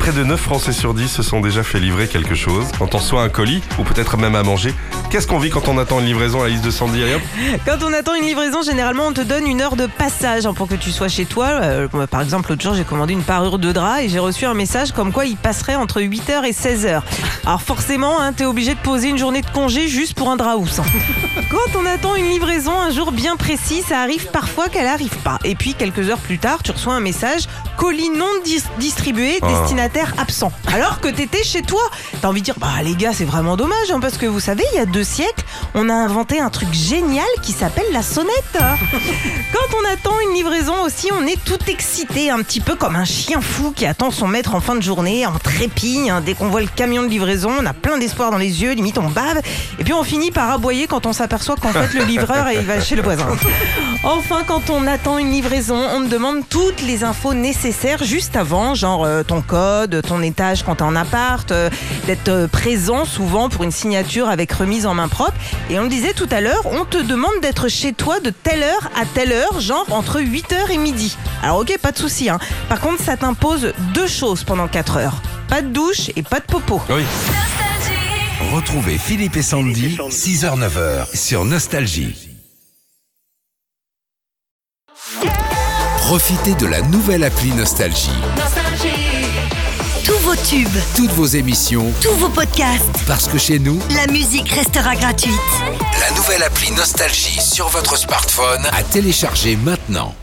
Près de 9 Français sur 10 se sont déjà fait livrer quelque chose, quand on reçoit un colis ou peut-être même à manger. Qu'est-ce qu'on vit quand on attend une livraison à la liste de Sandy. Quand on attend une livraison, généralement, on te donne une heure de passage hein, pour que tu sois chez toi. Euh, par exemple, l'autre jour, j'ai commandé une parure de drap et j'ai reçu un message comme quoi il passerait entre 8h et 16h. Alors forcément, hein, t'es obligé de poser une journée de congé juste pour un drap housse. hein. Quand on attend une livraison un jour bien précis, ça arrive parfois qu'elle arrive pas. Et puis, quelques heures plus tard, tu reçois un message colis non dis- distribué, Ah. destinataire absent. Alors que t'étais chez toi. T'as envie de dire, bah les gars, c'est vraiment dommage, hein, parce que vous savez, il y a deux siècles, on a inventé un truc génial qui s'appelle la sonnette. Quand on attend une livraison aussi, on est tout excité, un petit peu comme un chien fou qui attend son maître en fin de journée, en trépigne. hein. Dès qu'on voit le camion de livraison, on a plein d'espoir dans les yeux, limite on bave. Et puis on finit par aboyer quand on s'aperçoit qu'en fait le livreur il va chez le voisin. Enfin, quand on attend une livraison, on me demande toutes les infos nécessaires juste avant, genre euh, ton code, ton étage quand t'es en appart, euh, d'être euh, présent souvent pour une signature avec remise en main propre. Et on le disait tout à l'heure, on te demande d'être chez toi de telle heure à telle heure, genre entre 8h et midi. Alors ok, pas de souci. Hein. Par contre, ça t'impose deux choses pendant 4 heures. Pas de douche et pas de popo. Oui. Retrouvez Philippe et Sandy, 6h-9h sur Nostalgie. Profitez de la nouvelle appli Nostalgie. Vos tubes, Toutes vos émissions, tous vos podcasts. parce que chez nous, La musique restera gratuite. la nouvelle appli Nostalgie sur votre smartphone à télécharger maintenant.